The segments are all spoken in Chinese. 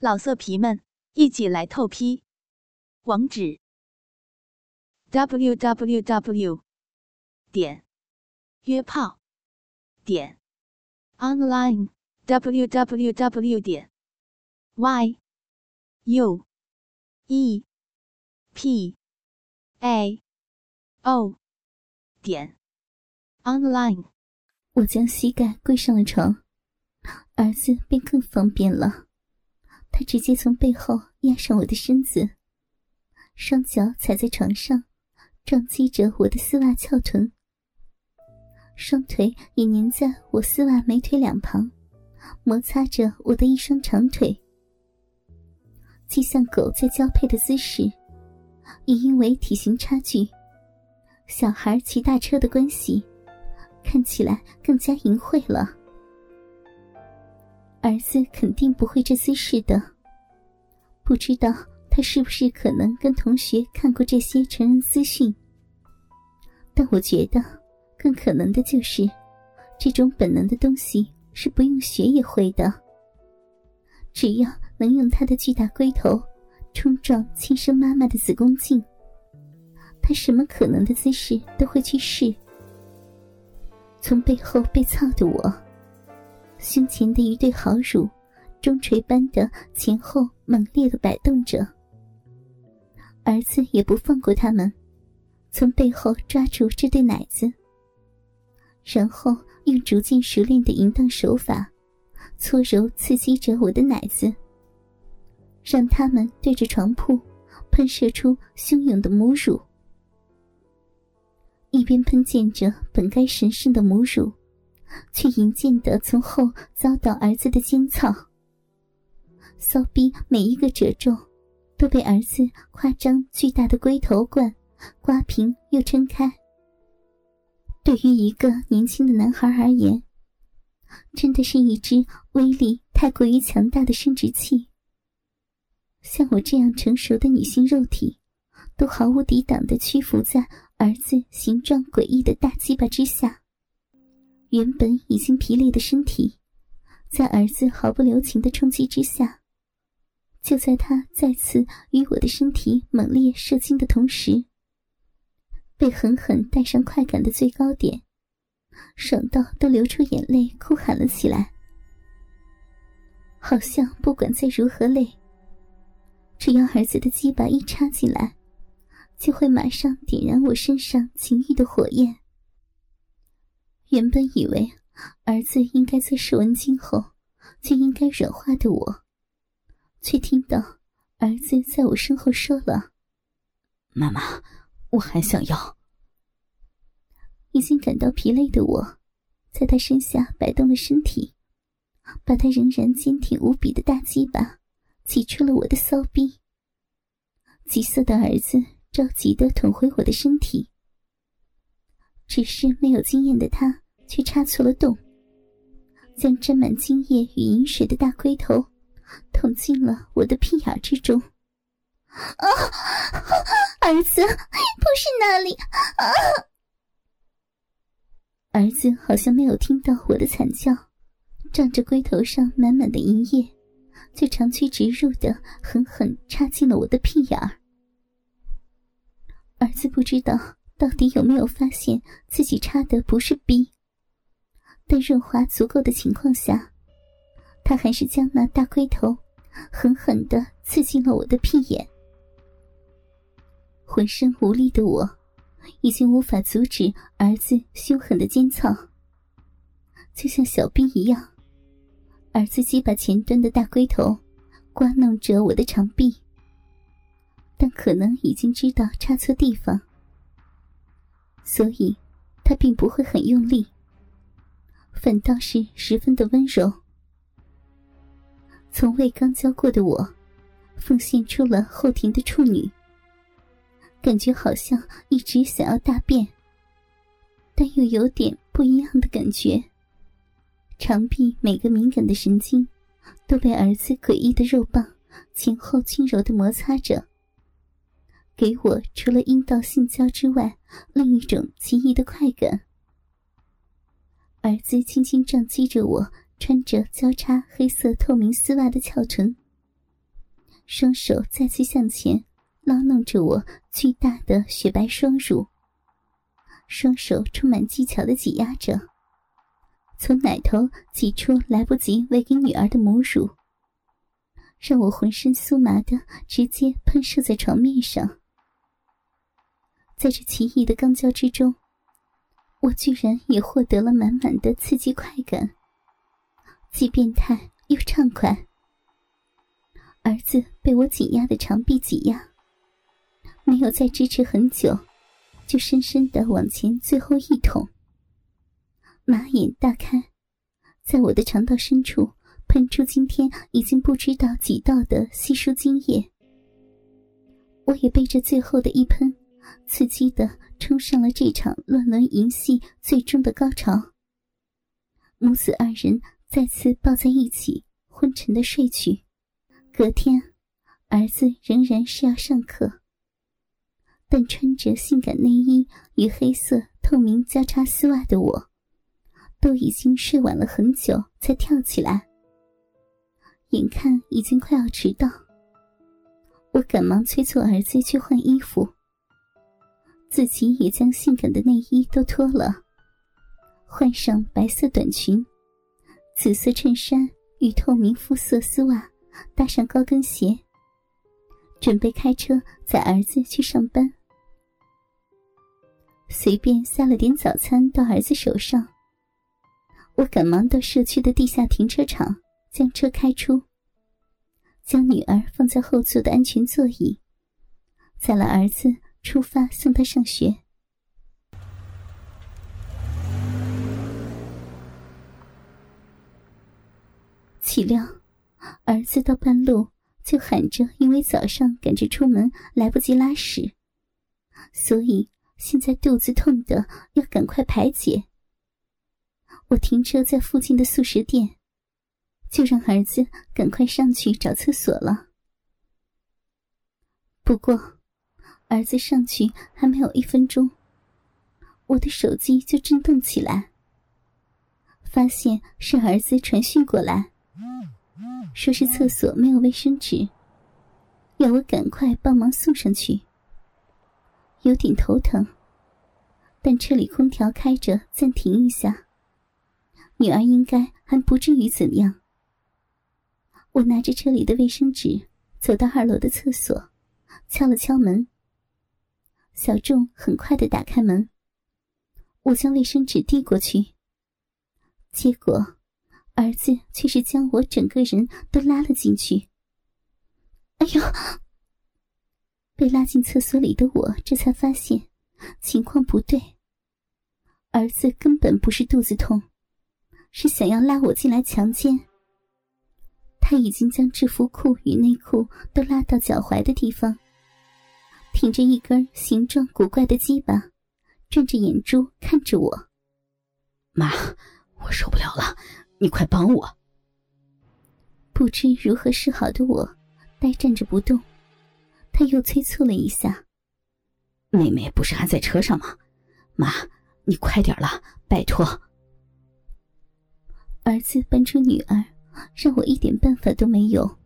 老色皮们，一起来透批！网址：w w w 点约炮点 online w w w 点 y u e p a o 点 online。我将膝盖跪上了床，儿子便更方便了。他直接从背后压上我的身子，双脚踩在床上，撞击着我的丝袜翘臀，双腿也粘在我丝袜美腿两旁，摩擦着我的一双长腿。既像狗在交配的姿势，也因为体型差距、小孩骑大车的关系，看起来更加淫秽了。儿子肯定不会这姿势的。不知道他是不是可能跟同学看过这些成人资讯，但我觉得更可能的就是，这种本能的东西是不用学也会的。只要能用他的巨大龟头冲撞亲生妈妈的子宫颈，他什么可能的姿势都会去试。从背后被操的我。胸前的一对好乳，中锤般的前后猛烈的摆动着。儿子也不放过他们，从背后抓住这对奶子，然后用逐渐熟练的淫荡手法，搓揉刺激着我的奶子，让他们对着床铺喷射出汹涌的母乳，一边喷溅着本该神圣的母乳。却迎见的从后遭到儿子的奸操，骚逼每一个褶皱都被儿子夸张巨大的龟头冠刮平又撑开。对于一个年轻的男孩而言，真的是一只威力太过于强大的生殖器。像我这样成熟的女性肉体，都毫无抵挡的屈服在儿子形状诡异的大鸡巴之下。原本已经疲累的身体，在儿子毫不留情的冲击之下，就在他再次与我的身体猛烈射精的同时，被狠狠带上快感的最高点，爽到都流出眼泪，哭喊了起来。好像不管再如何累，只要儿子的鸡巴一插进来，就会马上点燃我身上情欲的火焰。原本以为儿子应该在受完惊后就应该软化的我，却听到儿子在我身后说了：“妈妈，我还想要。”已经感到疲累的我，在他身下摆动了身体，把他仍然坚挺无比的大鸡巴挤出了我的骚逼。急色的儿子着急的捅回我的身体。只是没有经验的他，却插错了洞，将沾满精液与饮水的大龟头捅进了我的屁眼之中。啊！儿子，不是那里！啊！儿子好像没有听到我的惨叫，仗着龟头上满满的银液，就长驱直入的狠狠插进了我的屁眼儿。儿子不知道。到底有没有发现自己插的不是逼？但润滑足够的情况下，他还是将那大龟头狠狠的刺进了我的屁眼。浑身无力的我，已经无法阻止儿子凶狠的尖操，就像小兵一样，儿子鸡把前端的大龟头刮弄着我的长臂，但可能已经知道插错地方。所以，他并不会很用力，反倒是十分的温柔。从未刚交过的我，奉献出了后庭的处女，感觉好像一直想要大便，但又有点不一样的感觉。长臂每个敏感的神经，都被儿子诡异的肉棒前后轻柔的摩擦着。给我除了阴道性交之外，另一种奇异的快感。儿子轻轻撞击着我穿着交叉黑色透明丝袜的翘臀，双手再次向前捞弄着我巨大的雪白双乳，双手充满技巧的挤压着，从奶头挤出来不及喂给女儿的母乳，让我浑身酥麻的直接喷射在床面上。在这奇异的肛交之中，我居然也获得了满满的刺激快感，既变态又畅快。儿子被我紧压的长臂挤压，没有再支持很久，就深深的往前最后一捅。马眼大开，在我的肠道深处喷出今天已经不知道几道的稀疏精液。我也被这最后的一喷。刺激的冲上了这场乱伦淫戏最终的高潮。母子二人再次抱在一起，昏沉的睡去。隔天，儿子仍然是要上课，但穿着性感内衣与黑色透明交叉丝袜的我，都已经睡晚了很久才跳起来。眼看已经快要迟到，我赶忙催促儿子去换衣服。自己也将性感的内衣都脱了，换上白色短裙、紫色衬衫与透明肤色丝袜，搭上高跟鞋，准备开车载儿子去上班。随便塞了点早餐到儿子手上，我赶忙到社区的地下停车场将车开出，将女儿放在后座的安全座椅，载了儿子。出发送他上学。岂料，儿子到半路就喊着，因为早上赶着出门来不及拉屎，所以现在肚子痛的要赶快排解。我停车在附近的素食店，就让儿子赶快上去找厕所了。不过。儿子上去还没有一分钟，我的手机就震动起来。发现是儿子传讯过来，说是厕所没有卫生纸，要我赶快帮忙送上去。有点头疼，但车里空调开着，暂停一下。女儿应该还不至于怎样。我拿着车里的卫生纸，走到二楼的厕所，敲了敲门。小仲很快的打开门，我将卫生纸递过去，结果儿子却是将我整个人都拉了进去。哎呦！被拉进厕所里的我这才发现情况不对，儿子根本不是肚子痛，是想要拉我进来强奸。他已经将制服裤与内裤都拉到脚踝的地方。挺着一根形状古怪的鸡巴，转着眼珠看着我。妈，我受不了了，你快帮我！不知如何是好的我，呆站着不动。他又催促了一下：“妹妹不是还在车上吗？妈，你快点了，拜托！”儿子搬出女儿，让我一点办法都没有。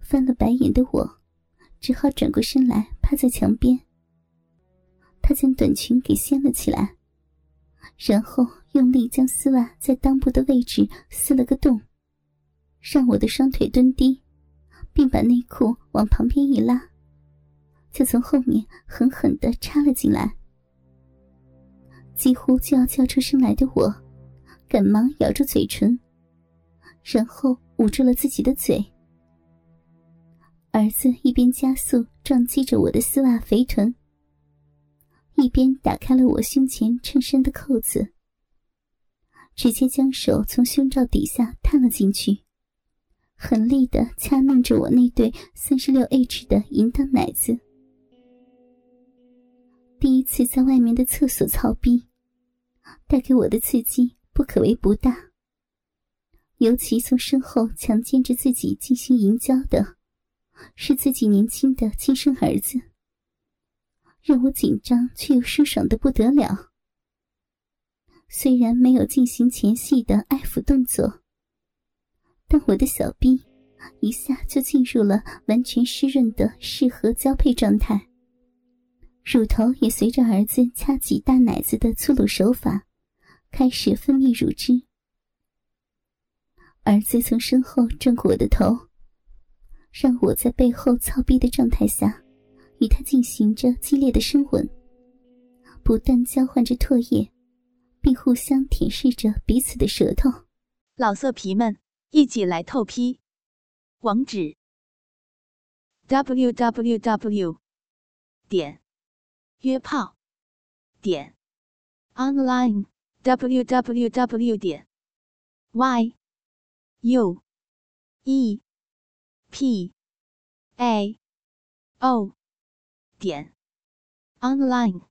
翻了白眼的我，只好转过身来。趴在墙边，他将短裙给掀了起来，然后用力将丝袜在裆部的位置撕了个洞，让我的双腿蹲低，并把内裤往旁边一拉，就从后面狠狠的插了进来。几乎就要叫出声来的我，赶忙咬住嘴唇，然后捂住了自己的嘴。儿子一边加速撞击着我的丝袜肥臀，一边打开了我胸前衬衫的扣子，直接将手从胸罩底下探了进去，狠力的掐弄着我那对三十六 H 的淫荡奶子。第一次在外面的厕所操逼，带给我的刺激不可谓不大，尤其从身后强奸着自己进行淫交的。是自己年轻的亲生儿子，让我紧张却又舒爽的不得了。虽然没有进行前戏的爱抚动作，但我的小臂一下就进入了完全湿润的适合交配状态，乳头也随着儿子掐挤大奶子的粗鲁手法，开始分泌乳汁。儿子从身后转过我的头，让我在背后操逼的状态下，与他进行着激烈的深吻，不断交换着唾液，并互相舔舐着彼此的舌头。老色皮们，一起来透批！网址：w w w 点约炮点 online w w w 点 y u e p a o 点 online。